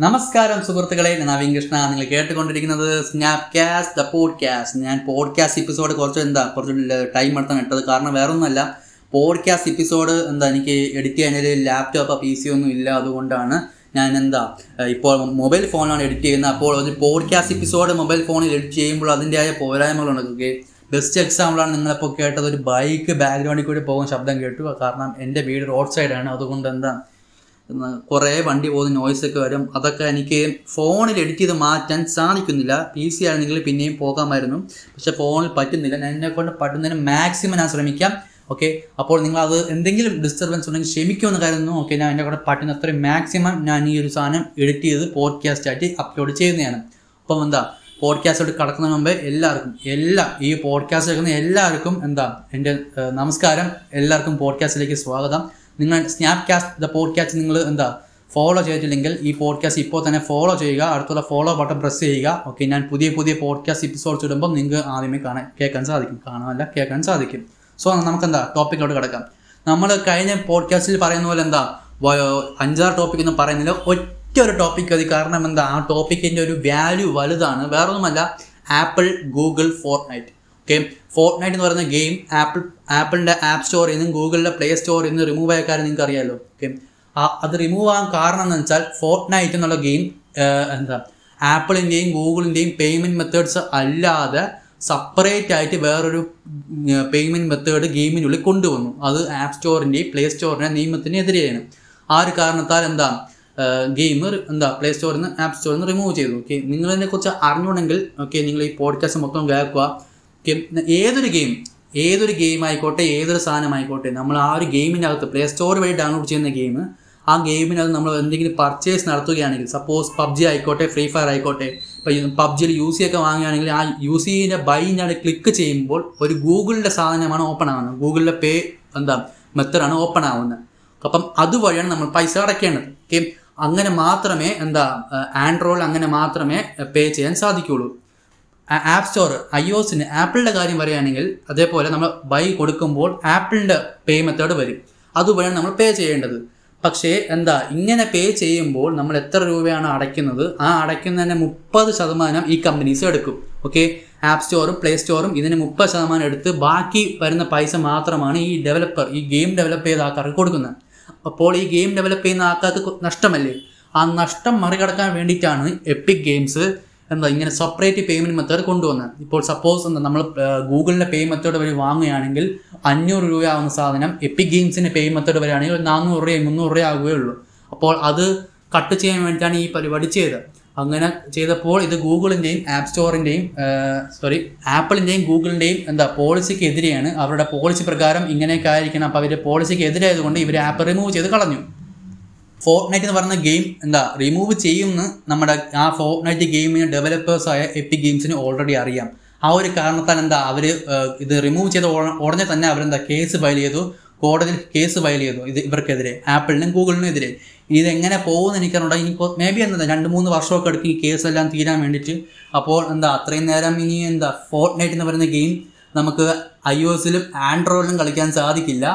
നമസ്കാരം സുഹൃത്തുക്കളെ നവീൻ കൃഷ്ണ. നിങ്ങൾ കേട്ടുകൊണ്ടിരിക്കുന്നത് സ്നാപ് ക്യാസ് ദ പോഡ്കാസ്റ്റ് ഞാൻ പോഡ്കാസ്റ്റ് എപ്പിസോഡ് കുറച്ച് എന്താ കുറച്ച് ടൈം എടുത്താണ് ഇട്ടത്. കാരണം വേറൊന്നുമല്ല പോഡ്കാസ്റ്റ് എപ്പിസോഡ് എന്താ എനിക്ക് എഡിറ്റ് ചെയ്യാൻ ലാപ്ടോപ്പ് പി സി ഒന്നും ഇല്ല. അതുകൊണ്ടാണ് ഞാൻ എന്താ ഇപ്പോൾ മൊബൈൽ ഫോണിലാണ് എഡിറ്റ് ചെയ്യുന്നത്. അപ്പോൾ ഒരു പോഡ്കാസ്റ്റ് എപ്പിസോഡ് മൊബൈൽ ഫോണിൽ എഡിറ്റ് ചെയ്യുമ്പോൾ അതിന്റെതായ പോരായ്മകളുണ്ട്. ഓക്കെ ബെസ്റ്റ് എക്സാമ്പിളാണ് നിങ്ങളിപ്പോൾ കേട്ടത്. ഒരു ബൈക്ക് ബാക്ക്ഗ്രൗണ്ടിൽ കൂടി പോകുന്ന ശബ്ദം കേട്ടു. കാരണം എന്റെ വീട് റോഡ് സൈഡാണ് അതുകൊണ്ട് എന്താ കുറേ വണ്ടി പോകുന്ന നോയ്സ് ഒക്കെ വരും. അതൊക്കെ എനിക്ക് ഫോണിൽ എഡിറ്റ് ചെയ്ത് മാറ്റാൻ സാധിക്കുന്നില്ല. പി സി ആണെങ്കിൽ പിന്നെയും പോകാമായിരുന്നു. പക്ഷെ ഫോണിൽ പറ്റുന്നില്ല. ഞാൻ എന്നെ കൊണ്ട് പറ്റുന്നതിന് മാക്സിമം ഞാൻ ശ്രമിക്കാം. ഓക്കെ അപ്പോൾ നിങ്ങൾ അത് എന്തെങ്കിലും ഡിസ്റ്റർബൻസ് ഉണ്ടെങ്കിൽ ക്ഷമിക്കുമെന്ന് കരുതുന്നു. ഓക്കെ ഞാൻ എന്റെ കൂടെ പറ്റുന്ന അത്രയും മാക്സിമം ഞാൻ ഈ ഒരു സാധനം എഡിറ്റ് ചെയ്ത് പോഡ്കാസ്റ്റ് ആയിട്ട് അപ്ലോഡ് ചെയ്യുന്നതാണ്. അപ്പം എന്താ? പോഡ്കാസ്റ്റ് കടക്കുന്നതിന് മുമ്പേ എല്ലാവർക്കും എല്ലാ ഈ പോഡ്കാസ്റ്റ് കേൾക്കുന്ന എല്ലാവർക്കും എന്താ? എന്റെ നമസ്കാരം. എല്ലാവർക്കും പോഡ്കാസ്റ്റിലേക്ക് സ്വാഗതം. നിങ്ങൾ സ്നാപ്കാസ്റ്റ് ദ പോഡ്കാസ്റ്റ് നിങ്ങൾ എന്താ ഫോളോ ചെയ്തിട്ടില്ലെങ്കിൽ ഈ പോഡ്കാസ്റ്റ് ഇപ്പോൾ തന്നെ ഫോളോ ചെയ്യുക അടുത്തുള്ള ഫോളോ ബട്ടൺ പ്രസ് ചെയ്യുക. ഓക്കെ ഞാൻ പുതിയ പുതിയ പോഡ്കാസ്റ്റ് എപ്പിസോഡ്സ് ഇടുമ്പോൾ നിങ്ങൾക്ക് ആദ്യമേ കാണാൻ കേൾക്കാൻ സാധിക്കും. കാണാനല്ല കേൾക്കാൻ സാധിക്കും. സോ നമുക്കെന്താ ടോപ്പിക്കിലോട്ട് കിടക്കാം. നമ്മൾ കഴിഞ്ഞ പോഡ്കാസ്റ്റിൽ പറയുന്ന പോലെ എന്താ അഞ്ചാറ് ടോപ്പിക് എന്ന് പറയുന്നില്ല. ഒറ്റ ഒരു ടോപ്പിക് മതി. കാരണം എന്താ ആ ടോപ്പിക്കിന്റെ ഒരു വാല്യൂ വലുതാണ്. വേറൊന്നുമല്ല Apple Google Fortnite okay Fortnite എന്ന് പറയുന്ന ഗെയിം ആപ്പിൾ ആപ്പിളിന്റെ ആപ്പ് സ്റ്റോറിൽ നിന്നും ഗൂഗിളിന്റെ പ്ലേ സ്റ്റോറിൽ നിന്ന് റിമൂവ് ആയ കാര്യം നിങ്ങൾക്ക് അറിയാമല്ലോ ഓക്കെ അത് റിമൂവ് ആകാൻ കാരണം എന്ന് വെച്ചാൽ ഫോർട്ട് നൈറ്റ് എന്നുള്ള ഗെയിം എന്താ ആപ്പിളിന്റെയും ഗൂഗിളിന്റെയും പേയ്മെന്റ് മെത്തേഡ്സ് അല്ലാതെ സെപ്പറേറ്റ് ആയിട്ട് വേറൊരു പേയ്മെന്റ് മെത്തേഡ് ഗെയിമിനുള്ളിൽ കൊണ്ടുവന്നു. അത് ആപ്പ് സ്റ്റോറിന്റെയും പ്ലേ സ്റ്റോറിന്റെ നിയമത്തിനെതിരെയാണ് ആ ഒരു കാരണത്താൽ എന്താ ഗെയിം എന്താ പ്ലേ സ്റ്റോറിൽ നിന്ന് ആപ്പ് സ്റ്റോറിൽ നിന്ന് റിമൂവ് ചെയ്തു. ഓക്കെ നിങ്ങളതിനെക്കുറിച്ച് അറിഞ്ഞുണ്ടെങ്കിൽ ഓക്കെ നിങ്ങൾ ഈ പോഡ്കാസ്റ്റ് മൊത്തം കേൾക്കുക. ഓക്കെ ഏതൊരു ഗെയിം ഏതൊരു ഗെയിം ആയിക്കോട്ടെ ഏതൊരു സാധനം ആയിക്കോട്ടെ നമ്മൾ ആ ഒരു ഗെയിമിന്റെ അകത്ത് പ്ലേ സ്റ്റോർ വഴി ഡൗൺലോഡ് ചെയ്യുന്ന ഗെയിം ആ ഗെയിമിനകത്ത് നമ്മൾ എന്തെങ്കിലും പർച്ചേസ് നടത്തുകയാണെങ്കിൽ സപ്പോസ് പബ്ജി ആയിക്കോട്ടെ ഫ്രീ ഫയർ ആയിക്കോട്ടെ ഇപ്പം പബ്ജിയിൽ യു സി ഒക്കെ വാങ്ങുകയാണെങ്കിൽ ആ യു സിന്റെ ബൈനാണ് ക്ലിക്ക് ചെയ്യുമ്പോൾ ഒരു ഗൂഗിളിന്റെ സാധനമാണ് ഓപ്പൺ ആവുന്നത്. ഗൂഗിളിലെ പേ എന്താ മെത്തഡാണ് ഓപ്പൺ ആവുന്നത്. അപ്പം അതുവഴിയാണ് നമ്മൾ പൈസ അടയ്ക്കേണ്ടത്. ഓക്കെ അങ്ങനെ മാത്രമേ എന്താ ആൻഡ്രോയിഡ് അങ്ങനെ മാത്രമേ പേ ചെയ്യാൻ സാധിക്കുകയുള്ളൂ. ആപ്പ് സ്റ്റോർ ഐ ഒസിന് ആപ്പിളിന്റെ കാര്യം പറയുകയാണെങ്കിൽ അതേപോലെ നമ്മൾ ബൈ കൊടുക്കുമ്പോൾ ആപ്പിളിന്റെ പേ മെത്തേഡ് വരും. അതുവഴിയാണ് നമ്മൾ പേ ചെയ്യേണ്ടത്. പക്ഷേ എന്താ ഇങ്ങനെ പേ ചെയ്യുമ്പോൾ നമ്മൾ എത്ര രൂപയാണ് അടയ്ക്കുന്നത്? ആ അടയ്ക്കുന്നതിന് മുപ്പത് ശതമാനം ഈ കമ്പനീസ് എടുക്കും. ഓക്കെ ആപ്പ് സ്റ്റോറും പ്ലേ സ്റ്റോറും ഇതിന് മുപ്പത് ശതമാനം എടുത്ത് ബാക്കി വരുന്ന പൈസ മാത്രമാണ് ഈ ഡെവലപ്പർ ഈ ഗെയിം ഡെവലപ്പ് ചെയ്ത ആൾക്കാർക്ക് കൊടുക്കുന്നത്. അപ്പോൾ ഈ ഗെയിം ഡെവലപ്പ് ചെയ്യുന്ന ആൾക്കാർക്ക് നഷ്ടമല്ലേ? ആ നഷ്ടം മറികടക്കാൻ വേണ്ടിയിട്ടാണ് എപ്പിക് ഗെയിംസ് എന്താ ഇങ്ങനെ സെപ്പറേറ്റ് പേയ്മെന്റ് മെത്തേഡ് കൊണ്ടുവന്നത് ഇപ്പോൾ സപ്പോസ് എന്താ നമ്മൾ ഗൂഗിളിന്റെ പേ മെത്തേഡ് വഴി വാങ്ങുകയാണെങ്കിൽ അഞ്ഞൂറ് രൂപ ആവുന്ന സാധനം എപ്പിക് ഗെയിംസിന്റെ പേ മെത്തേഡ് വരെയാണെങ്കിൽ ഒരു നാനൂറ് രൂപ മുന്നൂറ് രൂപ ആകുകയുള്ളൂ അപ്പോൾ അത് കട്ട് ചെയ്യാൻ വേണ്ടിയിട്ടാണ് ഈ പരിപാടി ചെയ്തത്. അങ്ങനെ ചെയ്തപ്പോൾ ഇത് ഗൂഗിളിന്റെയും ആപ്പ് സ്റ്റോറിന്റെയും സോറി ആപ്പിളിന്റെയും ഗൂഗിളിന്റെയും എന്താ പോളിസിക്ക് എതിരെയാണ് അവരുടെ പോളിസി പ്രകാരം ഇങ്ങനെയൊക്കെ ആയിരിക്കണം. അപ്പോൾ അവരുടെ പോളിസിക്ക് എതിരായതുകൊണ്ട് ഇവർ ആപ്പ് റിമൂവ് ചെയ്ത് കളഞ്ഞു. ഫോർട്ട്നൈറ്റ് എന്ന് പറയുന്ന ഗെയിം എന്താ റിമൂവ് ചെയ്യുമെന്ന് നമ്മുടെ ആ ഫോർട്ട്നൈറ്റ് ഗെയിമിന് ഡെവലപ്പേഴ്സായ എപ്പി ഗെയിംസിന് ഓൾറെഡി അറിയാം. ആ ഒരു കാരണത്താൽ എന്താ അവർ ഇത് റിമൂവ് ചെയ്ത ഉടനെ തന്നെ അവരെന്താ കേസ് ഫയൽ ചെയ്തു. കോടതിയിൽ കേസ് ഫയൽ ചെയ്തു ഇത് ഇവർക്കെതിരെ ആപ്പിളിനും ഗൂഗിളിനും എതിരെ. ഇതെങ്ങനെ പോകുമെന്ന് എനിക്കറിഞ്ഞൂടാ. ഇനി മേ ബി എന്താ രണ്ട് മൂന്ന് വർഷമൊക്കെ എടുക്കും ഈ കേസെല്ലാം തീരാൻ വേണ്ടിയിട്ട് അപ്പോൾ എന്താ അത്രയും നേരം ഇനി എന്താ ഫോർട്ട്നൈറ്റ് എന്ന് പറയുന്ന ഗെയിം നമുക്ക് ഐ ഒ എസിലും ആൻഡ്രോയിഡിലും കളിക്കാൻ സാധിക്കില്ല.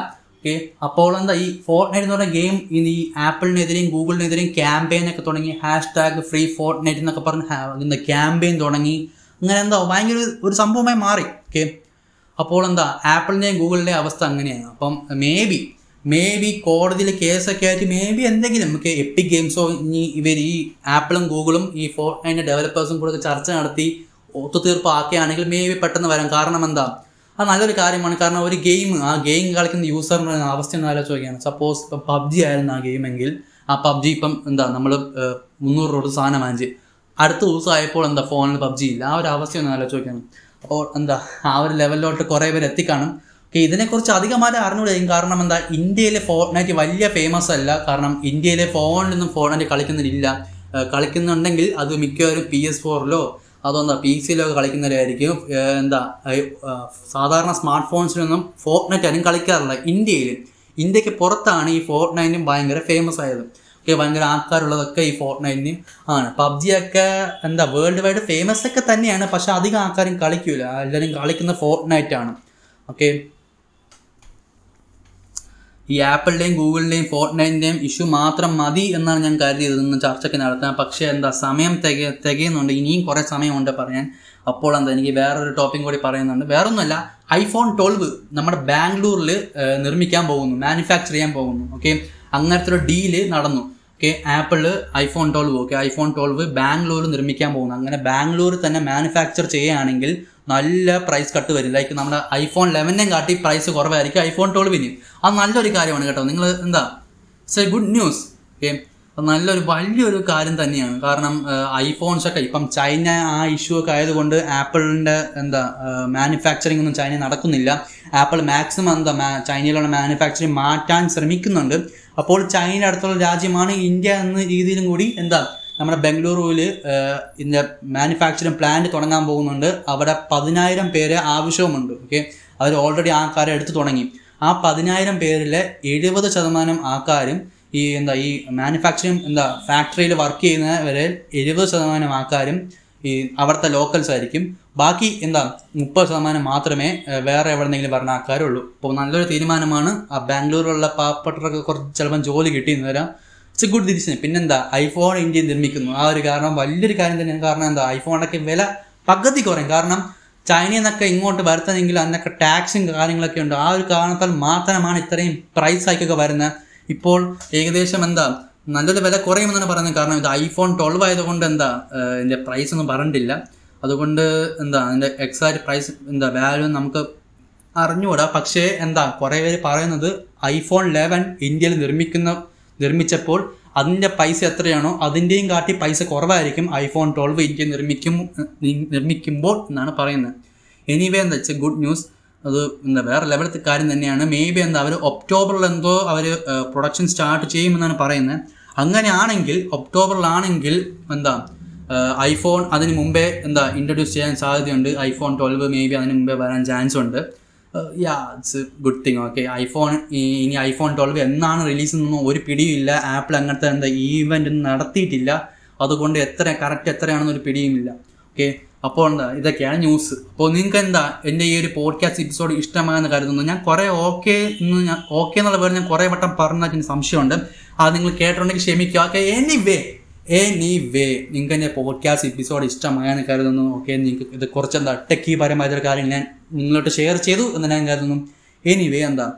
ഓക്കെ അപ്പോൾ എന്താ ഈ ഫോർട്ട്നൈറ്റ് എന്ന് പറയുന്ന ഗെയിം ഇനി ഈ ആപ്പിളിനെതിരെയും ഗൂഗിളിനെതിരെയും ക്യാമ്പയിൻ ഒക്കെ തുടങ്ങി. ഹാഷ് ടാഗ് ഫ്രീ ഫോർട്ട്നൈറ്റ് എന്നൊക്കെ പറഞ്ഞ് എന്താ ക്യാമ്പയിൻ തുടങ്ങി. അങ്ങനെ എന്താ ഭയങ്കര ഒരു- സംഭവമായി മാറി. ഓക്കെ അപ്പോൾ എന്താ ആപ്പിളിന്റെയും ഗൂഗിളിന്റെയും അവസ്ഥ അങ്ങനെയാണ്. അപ്പം മേ ബി മേ ബി കോടതിയിൽ കേസൊക്കെ ആയിട്ട് മേ ബി എന്തെങ്കിലും നമുക്ക് എപ്പിക് ഗെയിംസോ ഇനി ഇവർ ഈ ആപ്പിളും ഗൂഗിളും ഈ ഫോർട്ട്നൈറ്റിന്റെ ഡെവലപ്പേഴ്സും കൂടെ ചർച്ച നടത്തി ഒത്തുതീർപ്പാക്കുകയാണെങ്കിൽ മേ ബി പെട്ടെന്ന് വരാം. കാരണം എന്താ? അത് നല്ലൊരു കാര്യമാണ്. കാരണം ഒരു ഗെയിം ആ ഗെയിം കളിക്കുന്ന യൂസറിന്റെ അവസ്ഥ ഒന്ന് ആലോചിച്ച് നോക്കിയാണ് സപ്പോസ് ഇപ്പം പബ്ജി ആയിരുന്നു ആ ഗെയിമെങ്കിൽ ആ പബ്ജി ഇപ്പം എന്താ നമ്മൾ മുന്നൂറ് രൂപ സാധനം വാങ്ങിച്ച് അടുത്ത ദിവസം ആയപ്പോൾ എന്താ ഫോണിൽ പബ്ജി ഇല്ല. ആ ഒരു അവസ്ഥ ഒന്ന് ആലോചിച്ച് നോക്കിയാണ് അപ്പോൾ എന്താ ആ ഒരു ലെവലിലോട്ട് കുറേ പേര് എത്തിക്കാണും. ഓക്കെ ഇതിനെക്കുറിച്ച് അധികമായിട്ട് അറിഞ്ഞുകൂടെയും കാരണം എന്താ ഇന്ത്യയിലെ ഫോർട്ട്നൈറ്റ് വലിയ ഫേമസ് അല്ല. കാരണം ഇന്ത്യയിലെ ഫോണിൽ ഫോണിലൊന്നും ഫോർട്ട്നൈറ്റ് കളിക്കുന്നില്ല കളിക്കുന്നുണ്ടെങ്കിൽ അത് മിക്കവാറും പി എസ് ഫോറിലോ അതെന്താ പി സിയിലൊക്കെ കളിക്കുന്നവരായിരിക്കും. എന്താ സാധാരണ സ്മാർട്ട് ഫോൺസിലൊന്നും ഫോർട്ട്നൈറ്റ് ആരും കളിക്കാറില്ല. ഇന്ത്യയിൽ ഇന്ത്യയ്ക്ക് പുറത്താണ് ഈ ഫോർട്ട് ഫോർട്ട്നൈറ്റും ഭയങ്കര ഫേമസ് ആയത്. ഒക്കെ ഭയങ്കര ആൾക്കാരുള്ളതൊക്കെ ഈ ഫോർട്ട് ഫോർട്ട്നൈറ്റിന് ആണ് പബ്ജി ഒക്കെ എന്താ വേൾഡ് വൈഡ് ഫേമസ് ഒക്കെ തന്നെയാണ്. പക്ഷെ അധികം ആൾക്കാരും കളിക്കൂല. എല്ലാവരും കളിക്കുന്ന ഫോർട്ട്നൈറ്റ് ആണ്. ഓക്കെ? ഈ ആപ്പിളിന്റെയും ഗൂഗിളിന്റെയും ഫോർട്ട്നൈറ്റിന്റെയും ഇഷ്യൂ മാത്രം മതി എന്നാണ് ഞാൻ കരുതിയത് ഇന്ന് ചർച്ചയ്ക്ക് നടത്താൻ. പക്ഷേ എന്താ സമയം തിക തികയുന്നുണ്ട്. ഇനിയും കുറേ സമയമുണ്ട് പറയാൻ. അപ്പോൾ എന്താ എനിക്ക് വേറൊരു ടോപ്പിക് കൂടി പറയുന്നുണ്ട്. വേറൊന്നുമല്ല ഐഫോൺ ട്വൽവ് നമ്മുടെ ബാംഗ്ലൂരിൽ നിർമ്മിക്കാൻ പോകുന്നു മാനുഫാക്ചർ ചെയ്യാൻ പോകുന്നു. ഓക്കെ? അങ്ങനത്തെ ഒരു ഡീൽ നടന്നു. Okay? Apple iPhone twelve. Okay? IPhone twelve Bangalore നിർമ്മിക്കാൻ പോകുന്നു. അങ്ങനെ ബാംഗ്ലൂർ തന്നെ മാനുഫാക്ചർ ചെയ്യുകയാണെങ്കിൽ നല്ല പ്രൈസ് കട്ട് വരും. ലൈക്ക് നമ്മുടെ ഐഫോൺ ലെവനെയും കാട്ടി പ്രൈസ് കുറവായിരിക്കും. ഐഫോൺ ട്വൽവിന് അത് നല്ലൊരു കാര്യമാണ് കേട്ടോ. നിങ്ങൾ എന്താ? It's a good news okay നല്ലൊരു വലിയൊരു കാര്യം തന്നെയാണ്. കാരണം ഐഫോൺസ് ഒക്കെ ഇപ്പം ചൈന ആ ഇഷ്യൂ ഒക്കെ ആയതുകൊണ്ട് ആപ്പിളിന്റെ എന്താ മാനുഫാക്ചറിംഗ് ഒന്നും ചൈന നടക്കുന്നില്ല. ആപ്പിൾ മാക്സിമം എന്താ ചൈനയിലുള്ള മാനുഫാക്ചറിങ് മാറ്റാൻ ശ്രമിക്കുന്നുണ്ട്. അപ്പോൾ ചൈന അടുത്തുള്ള രാജ്യമാണ് ഇന്ത്യ എന്ന രീതിയിലും കൂടി എന്താ നമ്മുടെ ബംഗളൂരുവിൽ ഇതിന്റെ മാനുഫാക്ചറിങ് പ്ലാന്റ് തുടങ്ങാൻ പോകുന്നുണ്ട്. അവിടെ പതിനായിരം പേരെ ആവശ്യവുമുണ്ട്. ഓക്കെ അവർ ഓൾറെഡി ആൾക്കാരെ എടുത്തു തുടങ്ങി. ആ പതിനായിരം പേരിലെ എഴുപത് ശതമാനം ആൾക്കാരും ഈ എന്താ ഈ മാനുഫാക്ചറിങ് എന്താ ഫാക്ടറിയിൽ വർക്ക് ചെയ്യുന്നവരെ എഴുപത് ശതമാനം ആൾക്കാരും ഈ അവിടുത്തെ ലോക്കൽസ് ആയിരിക്കും. ബാക്കി എന്താ മുപ്പത് ശതമാനം മാത്രമേ വേറെ എവിടെന്നെങ്കിലും വരുന്ന ആൾക്കാരുള്ളൂ. അപ്പോൾ നല്ലൊരു തീരുമാനമാണ് ആ ബാംഗ്ലൂരിലുള്ള പാവപ്പെട്ടവർക്ക് കുറച്ച് ചിലപ്പം ജോലി കിട്ടിയെന്ന് വരാം. ഇറ്റ്സ് എ ഗുഡ് ഡിസിഷൻ പിന്നെന്താ? ഐഫോൺ ഇന്ത്യയിൽ നിർമ്മിക്കുന്നു. ആ ഒരു കാരണം വലിയൊരു കാര്യം തന്നെയാണ്. കാരണം എന്താ? ഐഫോണൊക്കെ വില പകുതി കുറയും. കാരണം ചൈനയിൽ നിന്നൊക്കെ ഇങ്ങോട്ട് വരുത്തണമെങ്കിൽ അതിനൊക്കെ ടാക്സും കാര്യങ്ങളൊക്കെ ഉണ്ട്. ആ ഒരു കാരണത്താൽ മാത്രമാണ് ഇത്രയും പ്രൈസ് ആയിക്കൊക്കെ വരുന്നത്. ഇപ്പോൾ ഏകദേശം എന്താ? നല്ലൊരു വില കുറയുമെന്നാണ് പറയുന്നത്. കാരണം ഇത് ഐഫോൺ ട്വൽവ് ആയതുകൊണ്ട് എന്താ ഇതിന്റെ പ്രൈസ് ഒന്നും പറഞ്ഞിട്ടില്ല. അതുകൊണ്ട് എന്താ അതിന്റെ എക്സാക്ട് പ്രൈസ് എന്താ വാല്യൂ നമുക്ക് അറിഞ്ഞുകൂടാ. പക്ഷേ എന്താ കുറേ പേര് പറയുന്നത് ഐഫോൺ ലെവൻ ഇന്ത്യയിൽ നിർമ്മിക്കുന്ന നിർമ്മിച്ചപ്പോൾ അതിന്റെ പൈസ എത്രയാണോ അതിന്റെയും കാട്ടി പൈസ കുറവായിരിക്കും ഐഫോൺ ട്വൽവ് ഇന്ത്യ നിർമ്മിക്കും നിർമ്മിക്കുമ്പോൾ എന്നാണ് പറയുന്നത്. എനിവേ എന്താ വെച്ചാൽ ഗുഡ് ന്യൂസ് അത് എന്താ വേറെ ലെവലത്തെ കാര്യം തന്നെയാണ്. മേ ബി എന്താ അവർ ഒക്ടോബറിൽ എന്തോ അവർ പ്രൊഡക്ഷൻ സ്റ്റാർട്ട് ചെയ്യുമെന്നാണ് പറയുന്നത്. അങ്ങനെയാണെങ്കിൽ ഒക്ടോബറിലാണെങ്കിൽ എന്താ ഐഫോൺ അതിന് മുമ്പേ എന്താ ഇൻട്രൊഡ്യൂസ് ചെയ്യാൻ സാധ്യതയുണ്ട്. ഐഫോൺ ട്വൽവ് മേ ബി അതിന് മുമ്പേ വരാൻ ചാൻസ് ഉണ്ട്. Ya it's good thing okay iPhone ഇനി ഐഫോൺ ട്വൽവ് എന്നാണ് റിലീസ് എന്നൊന്നും ഒരു പിടിയും ഇല്ല. ആപ്പിൾ അങ്ങനത്തെ എന്താ ഈവന്റ് ഒന്നും നടത്തിയിട്ടില്ല. അതുകൊണ്ട് എത്ര കറക്റ്റ് എത്രയാണെന്നൊരു പിടിയുമില്ല ഓക്കെ അപ്പോൾ എന്താ ഇതൊക്കെയാണ് ന്യൂസ് അപ്പോൾ നിങ്ങൾക്ക് എന്താ എന്റെ ഈ ഒരു പോഡ്കാസ്റ്റ് എപ്പിസോഡ് ഇഷ്ടമായെന്ന് കരുതുന്നു? ഞാൻ കുറേ ഓക്കെ എന്ന് ഞാൻ ഓക്കെ എന്നുള്ള പേര് ഞാൻ കുറേ വട്ടം പറഞ്ഞാൽ എനിക്ക് സംശയമുണ്ട്. അത് നിങ്ങൾ കേട്ടിട്ടുണ്ടെങ്കിൽ ക്ഷമിക്കുക. Okay anyway anyway നിങ്ങൾക്ക് എന്റെ പോഡ്കാസ്റ്റ് എപ്പിസോഡ് ഇഷ്ടമായെന്ന് കരുതുന്നു. ഓക്കെ നിങ്ങൾക്ക് ഇത് കുറച്ച് എന്താ ടെക്കി കാര്യം ഞാൻ നിങ്ങളോട്ട് ഷെയർ ചെയ്തു എന്ന് ഞാൻ കരുതുന്നു. എനിവേ എന്താ?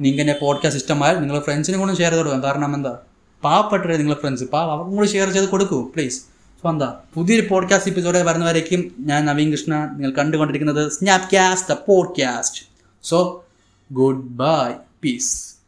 നിങ്ങൾക്ക് എന്റെ പോഡ്കാസ്റ്റ് ഇഷ്ടമായാൽ നിങ്ങൾ ഫ്രണ്ട്സിനും കൂടെ ഷെയർ ചെയ്ത് കൊടുക്കാം കാരണം എന്താ? പാവപ്പെട്ടവരെ നിങ്ങളെ ഫ്രണ്ട്സ് പാവ. അവർക്കും കൂടി ഷെയർ ചെയ്ത് കൊടുക്കൂ പ്ലീസ് സോ എന്താ? പുതിയൊരു പോഡ്കാസ്റ്റ് എപ്പിസോഡ് വരുന്നവരേക്കും ഞാൻ നവീൻ കൃഷ്ണ നിങ്ങൾ കണ്ടുകൊണ്ടിരിക്കുന്നത് Snapcast the podcast so goodbye peace